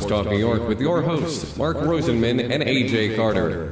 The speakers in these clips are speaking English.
Sports Talk New York with your hosts, Mark Rosenman and AJ Carter.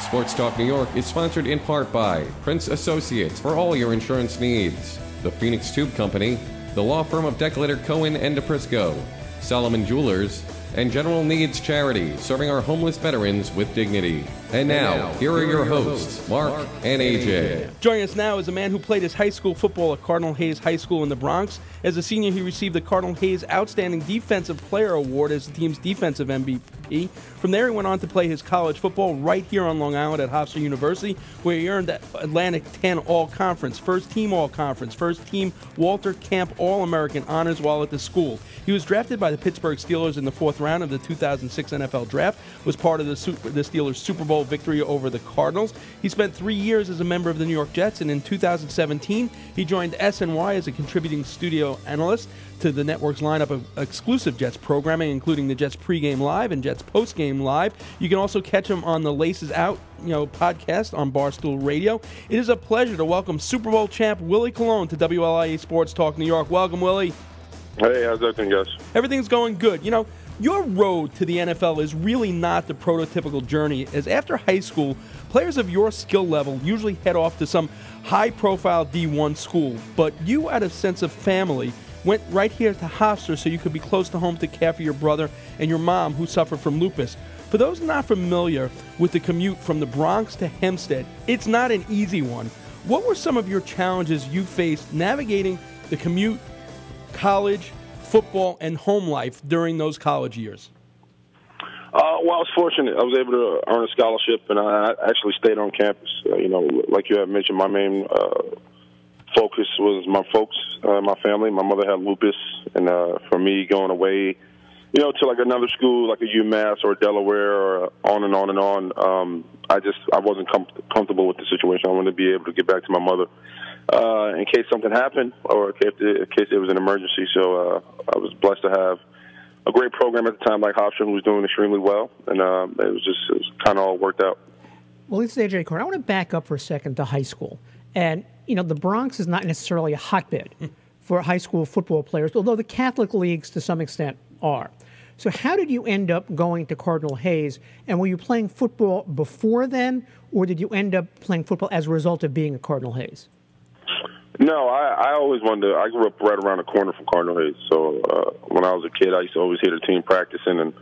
Sports Talk New York is sponsored in part by Prince Associates for all your insurance needs, the Phoenix Tube Company, the law firm of Decletter Cohen and DePrisco, Solomon Jewelers, and General Needs Charity, serving our homeless veterans with dignity. And now, here are your hosts, Mark and AJ. Joining us now is a man who played his high school football at Cardinal Hayes High School in the Bronx. As a senior, he received the Cardinal Hayes Outstanding Defensive Player Award as the team's defensive MVP. From there, he went on to play his college football right here on Long Island at Hofstra University, where he earned the Atlantic 10 All Conference, first team All Conference, first team Walter Camp All American honors while at the school. He was drafted by the Pittsburgh Steelers in the fourth round of the 2006 NFL Draft, was part of the, the Steelers Super Bowl victory over the Cardinals. He spent three years as a member of the New York Jets, and in 2017, he joined SNY as a contributing studio analyst to the network's lineup of exclusive Jets programming, including the Jets pregame live and Jets postgame live. You can also catch him on the Laces Out, you know, podcast on Barstool Radio. It is a pleasure to welcome Super Bowl champ Willie Colon to WLIE Sports Talk New York. Welcome, Willie. Hey, how's everything, guys? Everything's going good. You know, your road to the NFL is really not the prototypical journey, as after high school, players of your skill level usually head off to some high profile D1 school. But you, out of sense of family, went right here to Hofstra so you could be close to home to care for your brother and your mom who suffered from lupus. For those not familiar with the commute from the Bronx to Hempstead, it's not an easy one. What were some of your challenges you faced navigating the commute, college, football, and home life during those college years? Uh, well, I was fortunate. I was able to earn a scholarship, and I actually stayed on campus. Uh, you know, like you had mentioned, my main uh, focus was my folks, uh, my family. My mother had lupus, and uh, for me, going away, you know, to like another school, like a UMass or Delaware, or on and on and on. Um, I just I wasn't com- comfortable with the situation. I wanted to be able to get back to my mother uh, in case something happened or in case, in case it was an emergency. So uh, I was blessed to have a great program at the time, like Hofstra, who was doing extremely well, and um, it was just it was kind of all worked out. Well, this is AJ Carter. I want to back up for a second to high school, and you know the Bronx is not necessarily a hotbed for high school football players, although the Catholic leagues to some extent are. So, how did you end up going to Cardinal Hayes? And were you playing football before then, or did you end up playing football as a result of being at Cardinal Hayes? No, I, I always wanted to. I grew up right around the corner from Cardinal Hayes. So uh, when I was a kid, I used to always hear the team practicing, and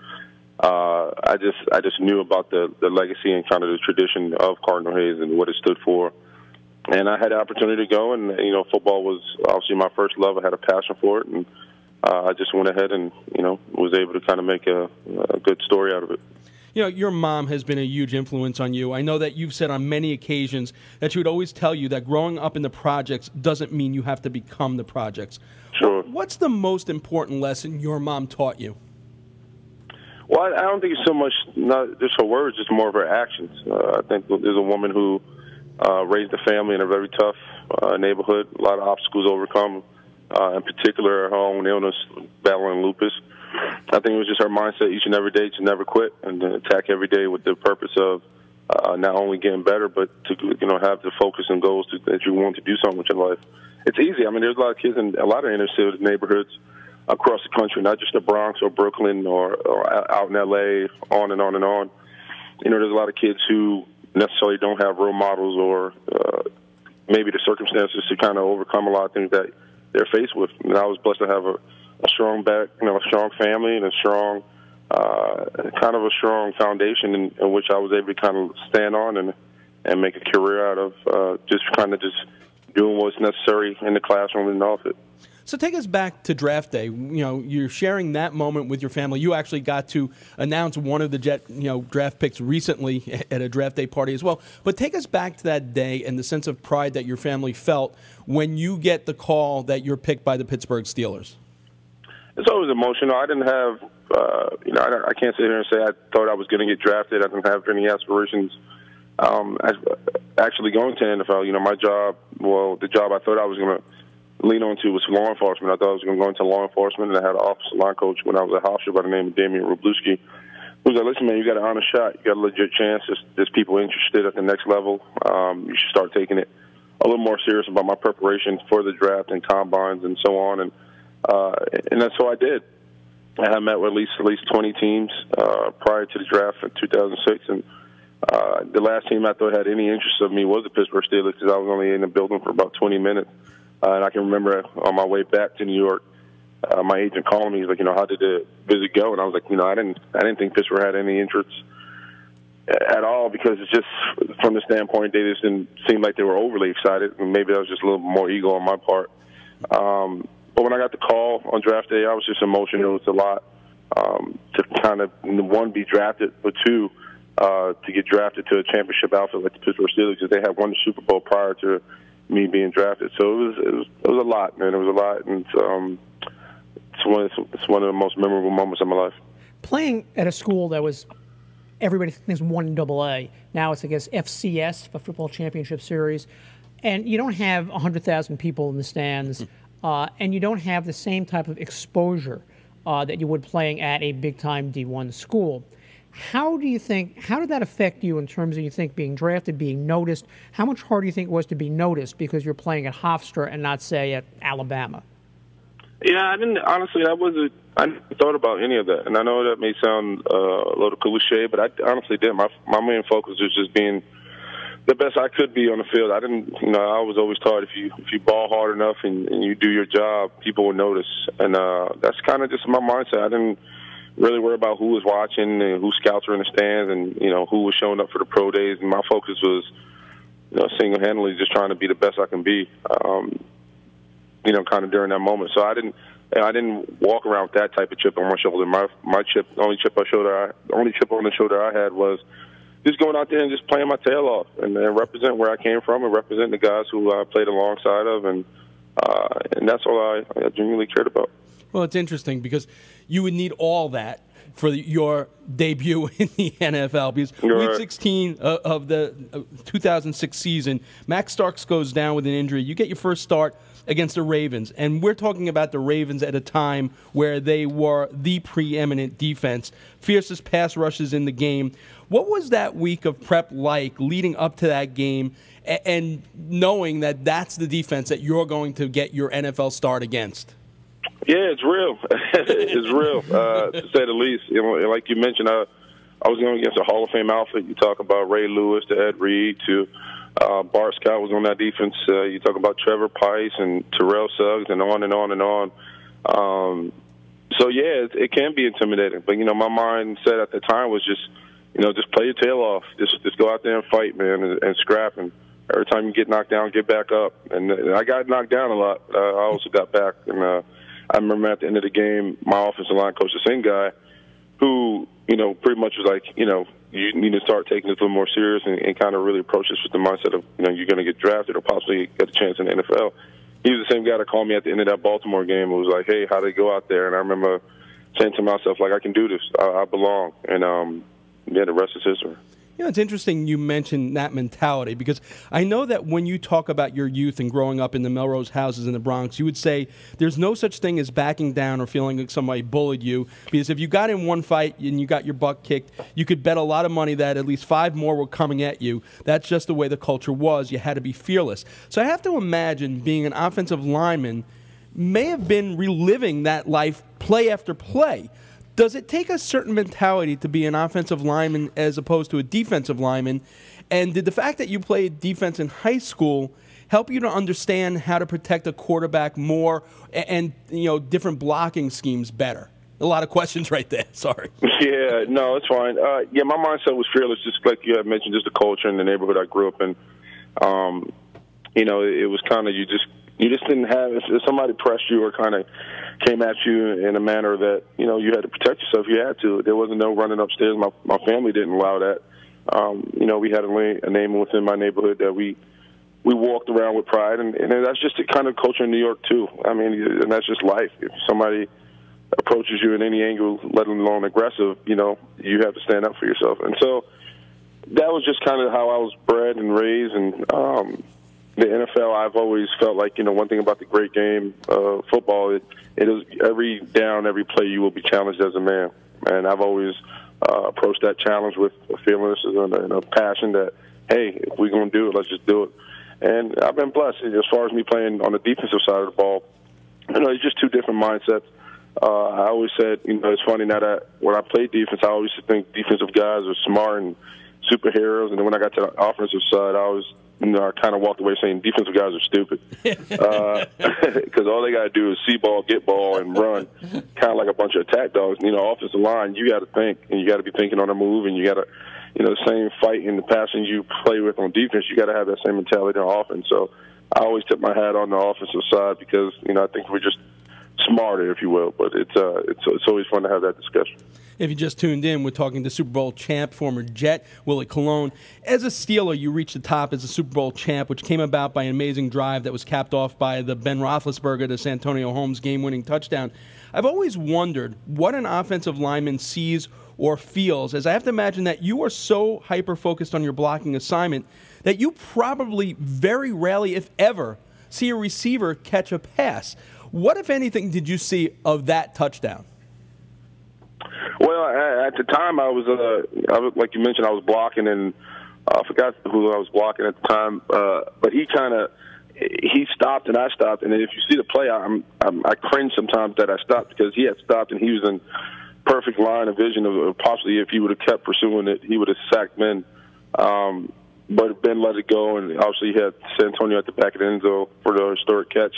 uh, I just I just knew about the the legacy and kind of the tradition of Cardinal Hayes and what it stood for. And I had the opportunity to go, and you know, football was obviously my first love. I had a passion for it, and uh, I just went ahead and you know was able to kind of make a, a good story out of it you know, your mom has been a huge influence on you. I know that you've said on many occasions that she would always tell you that growing up in the projects doesn't mean you have to become the projects. Sure. What's the most important lesson your mom taught you? Well, I don't think it's so much not just her words, just more of her actions. Uh, I think there's a woman who uh, raised a family in a very tough uh, neighborhood, a lot of obstacles overcome. Uh, in particular, her own illness, battling lupus. I think it was just her mindset each and every day to never quit and to attack every day with the purpose of uh, not only getting better, but to you know have the focus and goals to, that you want to do something with your life. It's easy. I mean, there's a lot of kids in a lot of inner city neighborhoods across the country, not just the Bronx or Brooklyn or, or out in LA, on and on and on. You know, there's a lot of kids who necessarily don't have role models or uh, maybe the circumstances to kind of overcome a lot of things that they're faced with. And I was blessed to have a a strong back, you know, a strong family and a strong, uh, kind of a strong foundation in, in which I was able to kind of stand on and and make a career out of. Uh, just kind of just doing what's necessary in the classroom and off it. So take us back to draft day. You know, you're sharing that moment with your family. You actually got to announce one of the jet, you know, draft picks recently at a draft day party as well. But take us back to that day and the sense of pride that your family felt when you get the call that you're picked by the Pittsburgh Steelers it's always emotional. I didn't have, uh, you know, I, I can't sit here and say I thought I was going to get drafted. I didn't have any aspirations. Um, as, actually going to the NFL, you know, my job, well, the job I thought I was going to lean on to was law enforcement. I thought I was going to go into law enforcement, and I had an officer line coach when I was at Hofstra by the name of Damian Wroblewski. Who was like, listen, man, you got an honest shot. You got a legit chance. There's, there's people interested at the next level. Um, you should start taking it a little more serious about my preparation for the draft and combines and so on. And uh, and that's what I did. I met with at least at least 20 teams uh, prior to the draft in 2006, and uh, the last team I thought had any interest of me was the Pittsburgh Steelers because I was only in the building for about 20 minutes. Uh, and I can remember on my way back to New York, uh, my agent calling me. He's like, you know, how did the visit go? And I was like, you know, I didn't, I didn't think Pittsburgh had any interest at all because it's just from the standpoint they just didn't seem like they were overly excited. And maybe that was just a little more ego on my part. Um, but when I got the call on draft day, I was just emotional. It was a lot um, to kind of one be drafted, but two uh, to get drafted to a championship outfit like the Pittsburgh Steelers because they had won the Super Bowl prior to me being drafted. So it was it was it was a lot, man. It was a lot, and um, it's one it's one of the most memorable moments of my life. Playing at a school that was everybody thinks one double A. Now it's I guess FCS, the Football Championship Series, and you don't have hundred thousand people in the stands, uh, and you don't have the same type of exposure uh, that you would playing at a big time D1 school. How do you think? How did that affect you in terms of you think being drafted, being noticed? How much harder do you think it was to be noticed because you're playing at Hofstra and not say at Alabama? Yeah, I didn't honestly. That wasn't. I thought about any of that, and I know that may sound uh, a little cliche, but I honestly didn't. My my main focus was just being the best I could be on the field. I didn't, you know, I was always taught if you if you ball hard enough and, and you do your job, people will notice, and uh, that's kind of just my mindset. I didn't really worry about who was watching and who scouts were in the stands and you know who was showing up for the pro days. And my focus was, you know, single handedly just trying to be the best I can be. Um, you know, kind of during that moment. So I didn't. I didn't walk around with that type of chip on my shoulder. My my chip, only chip I shoulder, I, the only chip on the shoulder I had was just going out there and just playing my tail off and, and represent where I came from and represent the guys who I played alongside of, and uh, and that's all I, I genuinely cared about. Well, it's interesting because you would need all that for your debut in the NFL because Right. week 16 uh, of the uh, 2006 season, Max Starks goes down with an injury. You get your first start against the Ravens, and we're talking about the Ravens at a time where they were the preeminent defense, fiercest pass rushes in the game. What was that week of prep like leading up to that game? And knowing that that's the defense that you're going to get your NFL start against. Yeah, it's real. it's real, uh, to say the least. You know, like you mentioned, I, I was going against a Hall of Fame outfit. You talk about Ray Lewis to Ed Reed to uh, Bart Scott was on that defense. Uh, you talk about Trevor Pryce and Terrell Suggs and on and on and on. Um, so yeah, it, it can be intimidating. But you know, my mindset at the time was just, you know, just play your tail off. Just just go out there and fight, man, and, and scrap. And every time you get knocked down, get back up. And, and I got knocked down a lot. Uh, I also got back, and uh, I remember at the end of the game, my offensive line coach, the same guy, who you know pretty much was like, you know, you need to start taking this a little more serious and, and kind of really approach this with the mindset of, you know, you're going to get drafted or possibly get a chance in the NFL. He was the same guy that called me at the end of that Baltimore game. and was like, hey, how did it go out there? And I remember saying to myself, like, I can do this. I, I belong. And um, yeah, the rest is history. You know, it's interesting you mentioned that mentality because I know that when you talk about your youth and growing up in the Melrose houses in the Bronx, you would say there's no such thing as backing down or feeling like somebody bullied you because if you got in one fight and you got your butt kicked, you could bet a lot of money that at least five more were coming at you. That's just the way the culture was. You had to be fearless. So I have to imagine being an offensive lineman may have been reliving that life play after play. Does it take a certain mentality to be an offensive lineman as opposed to a defensive lineman? And did the fact that you played defense in high school help you to understand how to protect a quarterback more and, you know different blocking schemes better? A lot of questions right there. Sorry. Yeah, no, it's fine. Uh, yeah, my mindset was fearless, just like you had mentioned, just the culture in the neighborhood I grew up in. Um, you know, it was kind of you just you just didn't have if, somebody pressed you or kind of came at you in a manner that you know you had to protect yourself. You had to. There wasn't no running upstairs. My my family didn't allow that. Um, you know, we had a, a name within my neighborhood that we we walked around with pride, and, and that's just the kind of culture in New York too. I mean, and that's just life. If somebody approaches you in any angle, let alone aggressive, you know, you have to stand up for yourself. And so that was just kind of how I was bred and raised. And um, the NFL, I've always felt like, you know, one thing about the great game, uh, football, it, it is every down, every play, you will be challenged as a man. And I've always uh, approached that challenge with a fearlessness and a, and a passion that, hey, if we're to do it, let's just do it. And I've been blessed as far as me playing on the defensive side of the ball. You know, it's just two different mindsets. Uh, I always said, you know, it's funny now that when I played defense, I always think defensive guys are smart and superheroes, and then when I got to the offensive side, I know, I kind of walked away saying defensive guys are stupid because uh, all they got to do is see ball, get ball, and run, kind of like a bunch of attack dogs. You know, offensive line, you got to think, and you got to be thinking on the move, and you got to, you know, the same fight in the passing you play with on defense, you got to have that same mentality on offense. So I always tip my hat on the offensive side because you know I think we're just smarter, if you will. But it's uh, it's it's always fun to have that discussion. If you just tuned in, we're talking to Super Bowl champ, former Jet Willie Colon. As a Steeler, you reached the top as a Super Bowl champ, which came about by an amazing drive that was capped off by the Ben Roethlisberger to Santonio Holmes game-winning touchdown. I've always wondered what an offensive lineman sees or feels, as I have to imagine that you are so hyper focused on your blocking assignment that you probably very rarely, if ever, see a receiver catch a pass. What, if anything, did you see of that touchdown? Well, at the time, I was, uh, I was like you mentioned, I was blocking, and uh, I forgot who I was blocking at the time. Uh, but he kind of he stopped and I stopped, and if you see the play, I'm, I'm I cringe sometimes that I stopped because he had stopped and he was in perfect line of vision of, possibly if he would have kept pursuing it, he would have sacked Ben. Um, but Ben let it go, and obviously he had Santonio at the back of the end zone for the historic catch.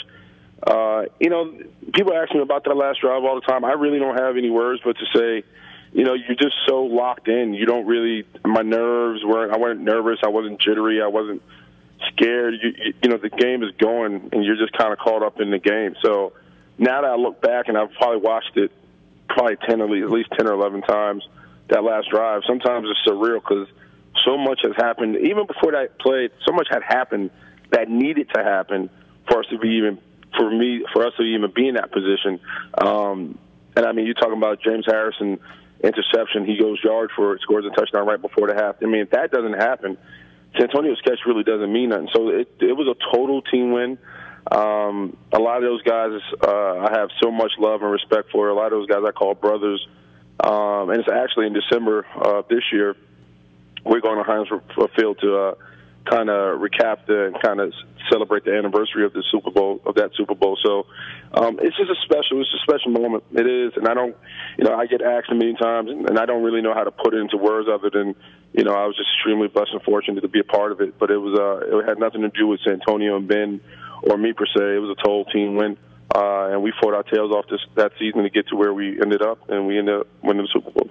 Uh, you know, people ask me about that last drive all the time. I really don't have any words but to say, you know, you're just so locked in. You don't really. My nerves weren't. I wasn't nervous. I wasn't jittery. I wasn't scared. You, you, you know, the game is going, and you're just kind of caught up in the game. So now that I look back, and I've probably watched it probably ten at least, at least ten or eleven times that last drive. Sometimes it's surreal because so much has happened. Even before that play, so much had happened that needed to happen for us to be even for me for us to even be in that position. Um, and I mean, you're talking about James Harrison interception. He goes yard for it, scores a touchdown right before the half. I mean, if that doesn't happen, Santonio's catch really doesn't mean nothing. So it, it was a total team win. Um, a lot of those guys uh, I have so much love and respect for. A lot of those guys I call brothers. Um, and it's actually in December uh, this year we're going to Heinz Field to uh, kind of recap the and kind of celebrate the anniversary of the Super Bowl of that Super Bowl. So um, it's just a special, it's a special moment. It is, and I don't, you know, I get asked million times, and, and I don't really know how to put it into words other than, you know, I was just extremely blessed and fortunate to be a part of it. But it was, uh, it had nothing to do with Santonio and Ben or me per se. It was a total team win. Uh, and we fought our tails off this that season to get to where we ended up, and we ended up winning the Super Bowl.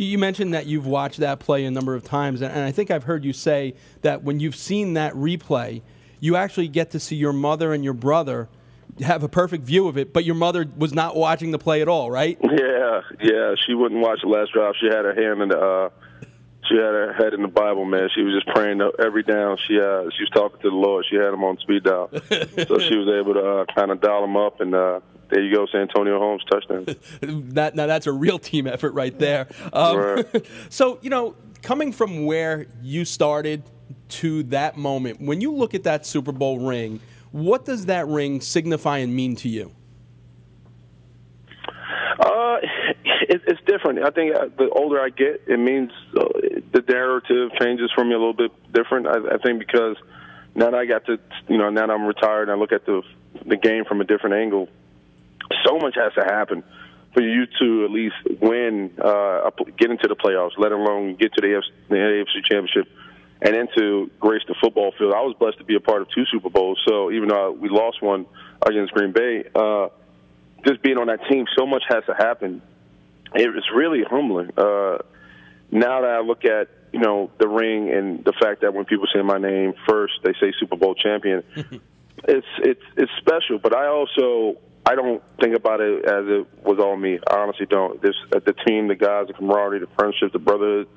You mentioned that you've watched that play a number of times, and I think I've heard you say that when you've seen that replay, you actually get to see your mother and your brother have a perfect view of it, but your mother was not watching the play at all, right? Yeah, yeah. She wouldn't watch the last drive. She had her hand in the. Uh, she had her head in the Bible, man. She was just praying every down. She uh, she was talking to the Lord. She had him on speed dial, so she was able to uh, kind of dial him up and uh, there you go, Santonio Holmes touchdown. that, now that's a real team effort right there. Um, right. so you know, coming from where you started to that moment, when you look at that Super Bowl ring, what does that ring signify and mean to you? Uh, it, it's different. I think uh, the older I get, it means uh, the narrative changes for me a little bit different. I, I think because now that I got to, you know, now that I'm retired, and I look at the the game from a different angle so much has to happen for you to at least win, uh, get into the playoffs, let alone get to the AFC, the AFC Championship, and then to grace the football field. I was blessed to be a part of two Super Bowls, so even though we lost one against Green Bay, uh, just being on that team, so much has to happen. It's really humbling. Uh, now that I look at you know the ring and the fact that when people say my name first, they say Super Bowl champion. it's it's it's special, but I also I don't think about it as it was all me. I honestly don't. This uh, the team, the guys, the camaraderie, the friendship, the brotherhood,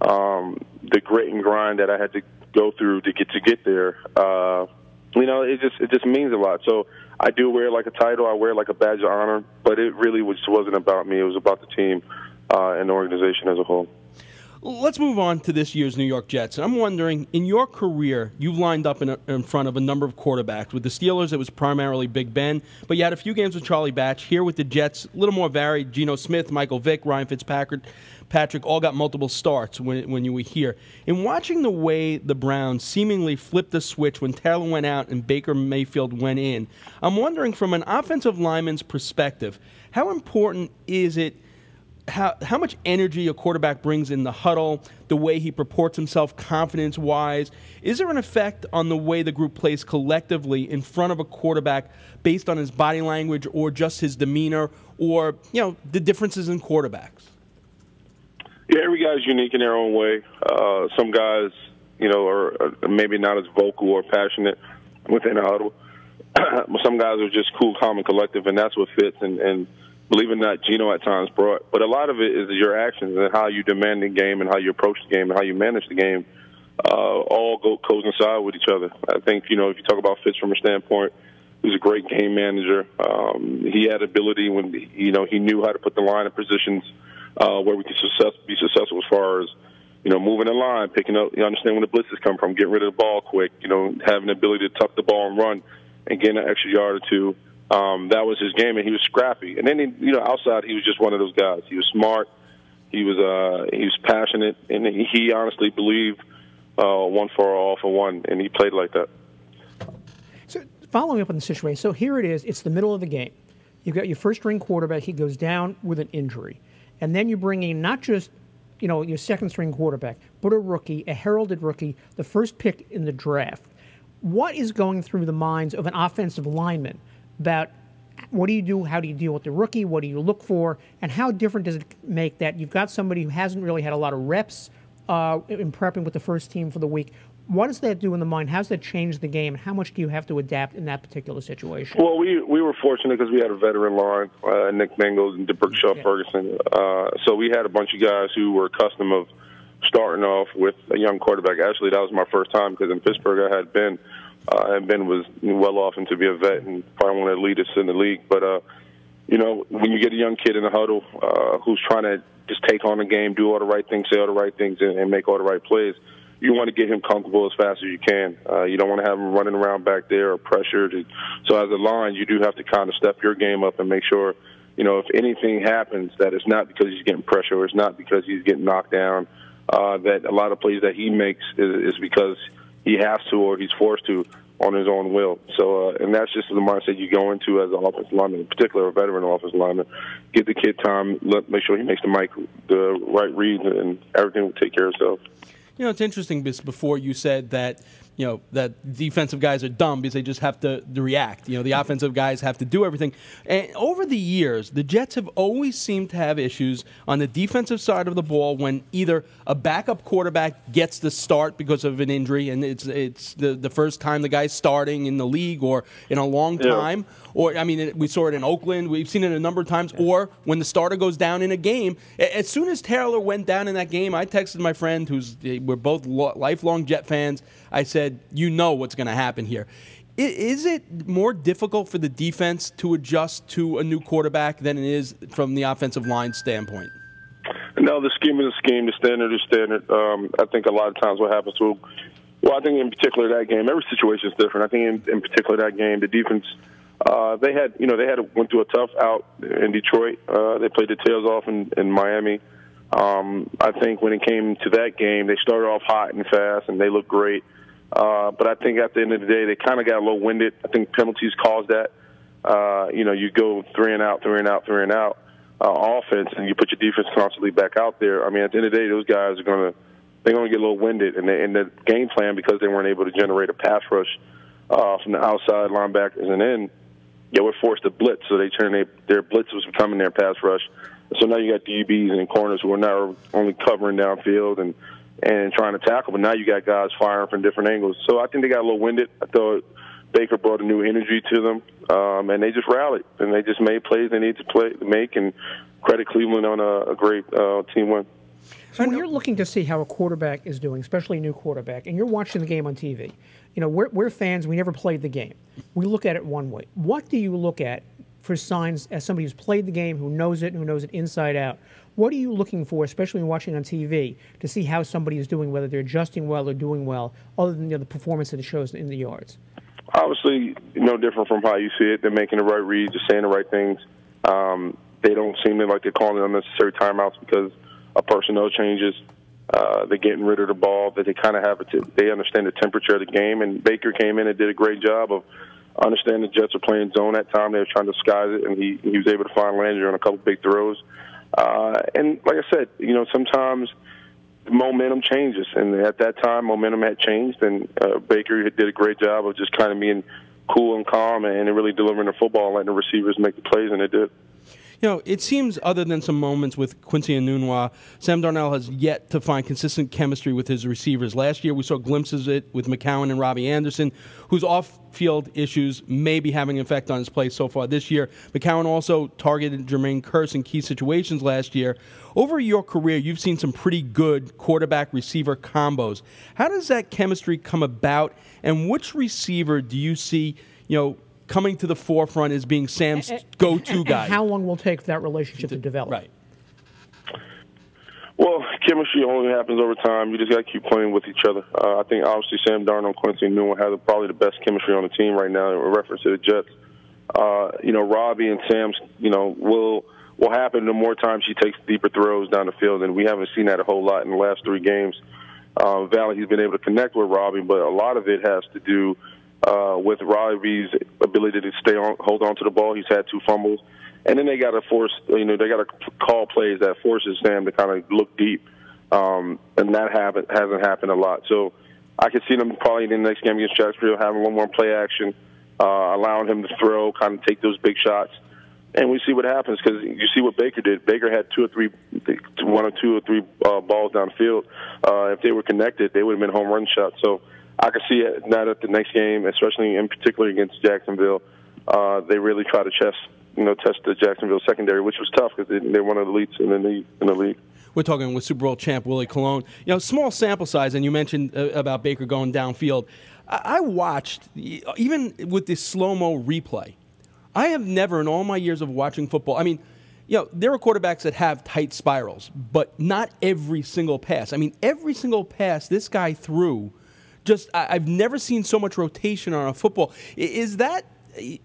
um, the grit and grind that I had to go through to get to get there. Uh, you know, it just it just means a lot. So I do wear like a title. I wear like a badge of honor, but it really was, wasn't about me. It was about the team uh, and the organization as a whole. Let's move on to this year's New York Jets. And I'm wondering, in your career, you've lined up in, a, in, front of a number of quarterbacks. With the Steelers, it was primarily Big Ben, but you had a few games with Charlie Batch. Here with the Jets, a little more varied. Geno Smith, Michael Vick, Ryan Fitzpatrick, Patrick all got multiple starts when, when you were here. In watching the way the Browns seemingly flipped the switch when Taylor went out and Baker Mayfield went in, I'm wondering from an offensive lineman's perspective, how important is it – how how much energy a quarterback brings in the huddle, the way he purports himself confidence wise. Is there an effect on the way the group plays collectively in front of a quarterback based on his body language or just his demeanor or you know the differences in quarterbacks? Yeah, every guy's unique in their own way. Uh, some guys, you know, are, maybe not as vocal or passionate within a huddle. some guys are just cool, calm, and collective, and that's what fits. And, and believe it or not, Geno at times brought. But a lot of it is your actions and how you demand the game and how you approach the game and how you manage the game. Uh, all go coincide with each other. I think you know if you talk about Fitz from a standpoint, he was a great game manager. Um, he had ability when you know he knew how to put the line in positions uh, where we could success, be successful as far as you know moving the line, picking up. You understand when the blitzes come from, getting rid of the ball quick. You know having the ability to tuck the ball and run and gain an extra yard or two. Um, that was his game, and he was scrappy. And then, he, you know, outside, he was just one of those guys. He was smart. He was uh, he was passionate, and he, honestly believed uh, one for all for one, and he played like that. So, following up on the situation, so here it is. It's the middle of the game. You've got your first string quarterback. He goes down with an injury, and then you bring in not just you know your second string quarterback, but a rookie, a heralded rookie, the first pick in the draft. What is going through the minds of an offensive lineman? About what do you do? How do you deal with the rookie? What do you look for? And how different does it make that you've got somebody who hasn't really had a lot of reps uh, in prepping with the first team for the week? What does that do in the mind? How does that change the game? How much do you have to adapt in that particular situation? Well, we we were fortunate because we had a veteran line, uh, Nick Mangold and D'Brickashaw yeah. Ferguson. Uh, so we had a bunch of guys who were accustomed of starting off with a young quarterback. Actually, that was my first time because in Pittsburgh I had been uh, and Ben was well off and to be a vet and probably one of the leaders in the league. But uh, you know, when you get a young kid in the huddle uh, who's trying to just take on the game, do all the right things, say all the right things, and, and make all the right plays, you want to get him comfortable as fast as you can. Uh, you don't want to have him running around back there or pressured. So as a line, you do have to kind of step your game up and make sure, you know, if anything happens, that it's not because he's getting pressure or it's not because he's getting knocked down. Uh, that a lot of plays that he makes is, is because he has to or he's forced to on his own will. So, uh, and that's just the mindset you go into as an offensive lineman, in particular a veteran offensive lineman. Give the kid time, let, make sure he makes the mic the right reads, and everything will take care of itself. You know, it's interesting because before you said that you know that defensive guys are dumb because they just have to, to, react. You know, the offensive guys have to do everything. And over the years, the Jets have always seemed to have issues on the defensive side of the ball when either a backup quarterback gets the start because of an injury, and it's it's the, the first time the guy's starting in the league or in a long time, yeah. or I mean, we saw it in Oakland. We've seen it a number of times. Yeah. Or when the starter goes down in a game, as soon as Taylor went down in that game, I texted my friend who's we're both lifelong Jet fans. I said, you know what's going to happen here. Is it more difficult for the defense to adjust to a new quarterback than it is from the offensive line standpoint? No, the scheme is a scheme. The standard is standard. Um, I think a lot of times what happens to, well, I think in particular that game, every situation is different. I think in, in particular that game, the defense, uh, they had, you know, they had went through a tough out in Detroit. Uh, they played the tails off in, in Miami. Um, I think when it came to that game, they started off hot and fast, and they looked great. Uh, but I think at the end of the day, they kind of got a little winded. I think penalties caused that. Uh, you know, you go three and out, three and out, three and out uh, offense, and you put your defense constantly back out there. I mean, at the end of the day, those guys are going to they're going to get a little winded, and, they, and the game plan because they weren't able to generate a pass rush uh, from the outside linebackers and in, they were forced to blitz, so they turned their, their blitz was becoming their pass rush. So now you got DBs and corners who are now only covering downfield and and trying to tackle, but now you got guys firing from different angles. So I think they got a little winded. I thought Baker brought a new energy to them, um, and they just rallied and they just made plays they need to play make and credit Cleveland on a, a great uh, team win. So when you're looking to see how a quarterback is doing, especially a new quarterback, and you're watching the game on TV, you know we're, we're fans. We never played the game. We look at it one way. What do you look at for signs as somebody who's played the game, who knows it, who knows it inside out? What are you looking for, especially when watching on TV, to see how somebody is doing, whether they're adjusting well or doing well, other than you know, the performance that it shows in the yards? Obviously, no different from how you see it. They're making the right reads, they're saying the right things. Um, they don't seem like they're calling unnecessary timeouts because of personnel changes. Uh, they're getting rid of the ball. That they kind of have it. They understand the temperature of the game, and Baker came in and did a great job of understanding the Jets are playing zone that time. They were trying to disguise it, and he he was able to find Landry on a couple big throws. Uh, and like I said, you know, sometimes momentum changes, and at that time, momentum had changed, and uh, Baker did a great job of just kind of being cool and calm and really delivering the football, letting the receivers make the plays, and they did. You know, it seems other than some moments with Quincy Enunwa, Sam Darnold has yet to find consistent chemistry with his receivers. Last year, we saw glimpses of it with McCown and Robbie Anderson, whose off-field issues may be having an effect on his play so far this year. McCown also targeted Jermaine Kearse in key situations last year. Over your career, you've seen some pretty good quarterback-receiver combos. How does that chemistry come about, and which receiver do you see, you know, coming to the forefront as being Sam's go-to guy. And how long will it take for that relationship to, to develop? Right. Well, chemistry only happens over time. You just got to keep playing with each other. Uh, I think obviously Sam Darnold and Quincy Enunwa have probably the best chemistry on the team right now in reference to the Jets. Uh, you know, Robbie and Sam's, you know, will will happen the more times she takes deeper throws down the field, and we haven't seen that a whole lot in the last three games. Uh, Valley, he's been able to connect with Robbie, but a lot of it has to do uh, with Robbie's ability to stay on, hold on to the ball. He's had two fumbles, and then they got to force, you know, they got to call plays that forces Sam to kind of look deep, um, and that haven't hasn't happened a lot. So I could see them probably in the next game against Jacksonville having little more play action, uh, allowing him to throw, kind of take those big shots. And we see what happens because you see what Baker did. Baker had two or three, one or two or three uh, balls downfield. Uh, if they were connected, they would have been home run shots. So I can see it that the next game, especially in particular against Jacksonville, uh, they really try to test, you know, test the Jacksonville secondary, which was tough because they, they're one of the elites in the league. In the league. We're talking with Super Bowl champ Willie Colon. You know, small sample size, and you mentioned uh, about Baker going downfield. I, I watched even with this slow mo replay. I have never, in all my years of watching football, I mean, you know, there are quarterbacks that have tight spirals, but not every single pass. I mean, every single pass this guy threw just I, have never seen so much rotation on a football. Is that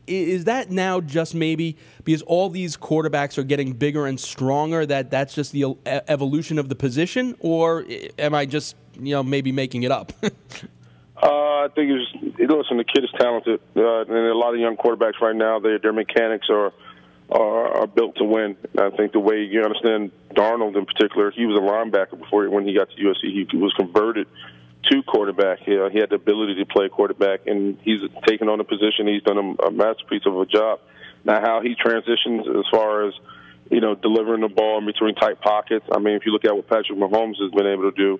is that now just maybe because all these quarterbacks are getting bigger and stronger that that's just the evolution of the position, or am I just you know maybe making it up? Uh, I think it's listen. The kid is talented, uh, and a lot of young quarterbacks right now, they, their mechanics are, are are built to win. I think the way you understand Darnold in particular, he was a linebacker before when he got to USC. He was converted to quarterback. He, he had the ability to play quarterback, and he's taken on a position. He's done a, a masterpiece of a job. Now, how he transitions as far as you know delivering the ball in between tight pockets. I mean, if you look at what Patrick Mahomes has been able to do,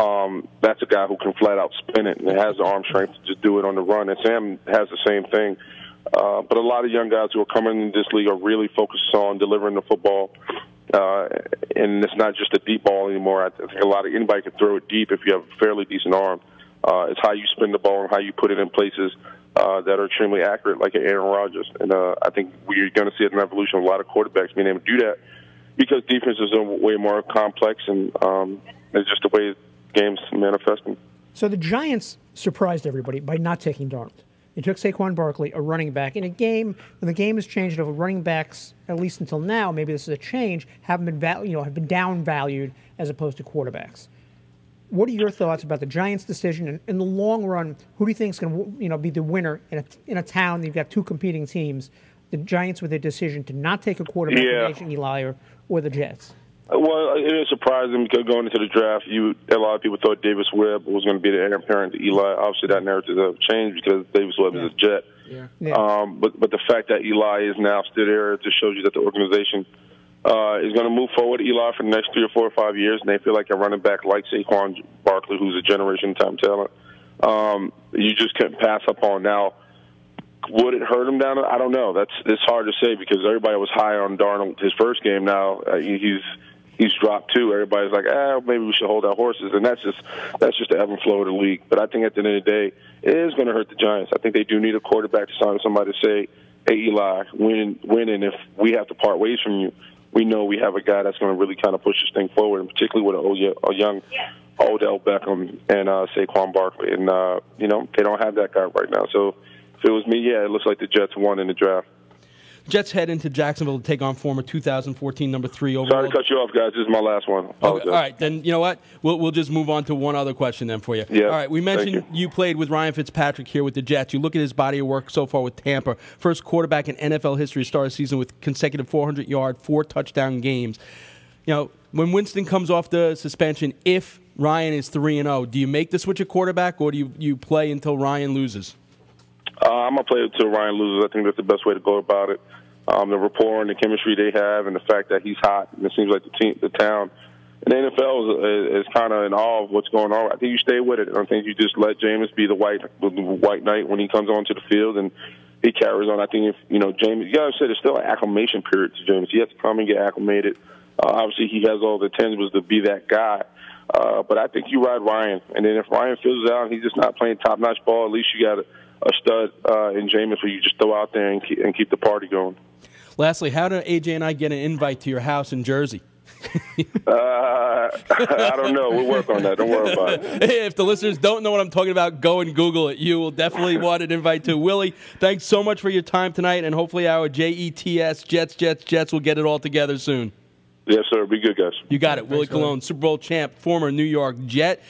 um, that's a guy who can flat out spin it and has the arm strength to just do it on the run. And Sam has the same thing. Uh, but a lot of young guys who are coming in this league are really focused on delivering the football uh, and it's not just a deep ball anymore. I think a lot of anybody can throw it deep if you have a fairly decent arm. Uh, it's how you spin the ball and how you put it in places uh, that are extremely accurate, like Aaron Rodgers. And uh, I think we're going to see an evolution of a lot of quarterbacks being able to do that because defenses are way more complex and um, it's just the way games manifesting. So the Giants surprised everybody by not taking Darnold. They took Saquon Barkley, a running back, in a game when the game has changed over running backs, at least until now, maybe this is a change, haven't been val- you know have been down valued as opposed to quarterbacks. What are your thoughts about the Giants' decision? And in the long run, who do you think is going to you know be the winner in a, in a town that you've got two competing teams? The Giants with their decision to not take a quarterback, yeah. Eli, or, or the Jets. Well, it is surprising because going into the draft, you a lot of people thought Davis Webb was going to be the heir apparent to Eli. Obviously, that narrative has changed because Davis Webb yeah. is a Jet. Yeah. yeah. Um, but but the fact that Eli is now still there just shows you that the organization uh, is going to move forward Eli for the next three or four or five years, and they feel like a running back like Saquon Barkley, who's a generation time talent. Um, you just couldn't pass up on now. Would it hurt him down? I don't know. That's it's hard to say because everybody was high on Darnold his first game. Now uh, he's he's dropped too. Everybody's like, ah, maybe we should hold our horses, and that's just that's just the ebb and flow of the league. But I think at the end of the day, it is going to hurt the Giants. I think they do need a quarterback to sign somebody to say, hey Eli, when when and if we have to part ways from you, we know we have a guy that's going to really kind of push this thing forward, and particularly with a, a young Odell Beckham and uh, Saquon Barkley, and uh, you know they don't have that guy right now. So if it was me, yeah, it looks like the Jets won in the draft. Jets head into Jacksonville to take on former 2014 number three overall. Sorry to cut you off, guys. This is my last one. Okay, all right, then you know what? We'll, we'll just move on to one other question then for you. Yeah. All right, we mentioned you. you. played with Ryan Fitzpatrick here with the Jets. You look at his body of work so far with Tampa. First quarterback in NFL history to start a season with consecutive 400 yard, four touchdown games. You know, when Winston comes off the suspension, if Ryan is 3 and 0, do you make the switch at quarterback or do you, you play until Ryan loses? Uh, I'm gonna play until Ryan loses. I think that's the best way to go about it. Um, the rapport and the chemistry they have, and the fact that he's hot, and it seems like the team, the town, and the NFL is, is kind of in awe of what's going on. I think you stay with it. I think you just let Jameis be the white the white knight when he comes onto the field, and he carries on. I think if you know Jameis, you gotta say there's still an acclimation period to Jameis. He has to come and get acclimated. Uh, obviously, he has all the tangibles to be that guy. Uh, but I think you ride Ryan, and then if Ryan fizzles out and he's just not playing top notch ball, at least you got a, a stud uh, in Jameis where you just throw out there and keep, and keep the party going. Lastly, how do AJ and I get an invite to your house in Jersey? uh, I don't know. We'll work on that. Don't worry about it. if the listeners don't know what I'm talking about, go and Google it. You will definitely want an invite to Willie. Thanks so much for your time tonight, and hopefully our JETS Jets Jets Jets will get it all together soon. Yes, sir. Be good, guys. You got it. Willie Colon, Super Bowl champ, former New York Jet.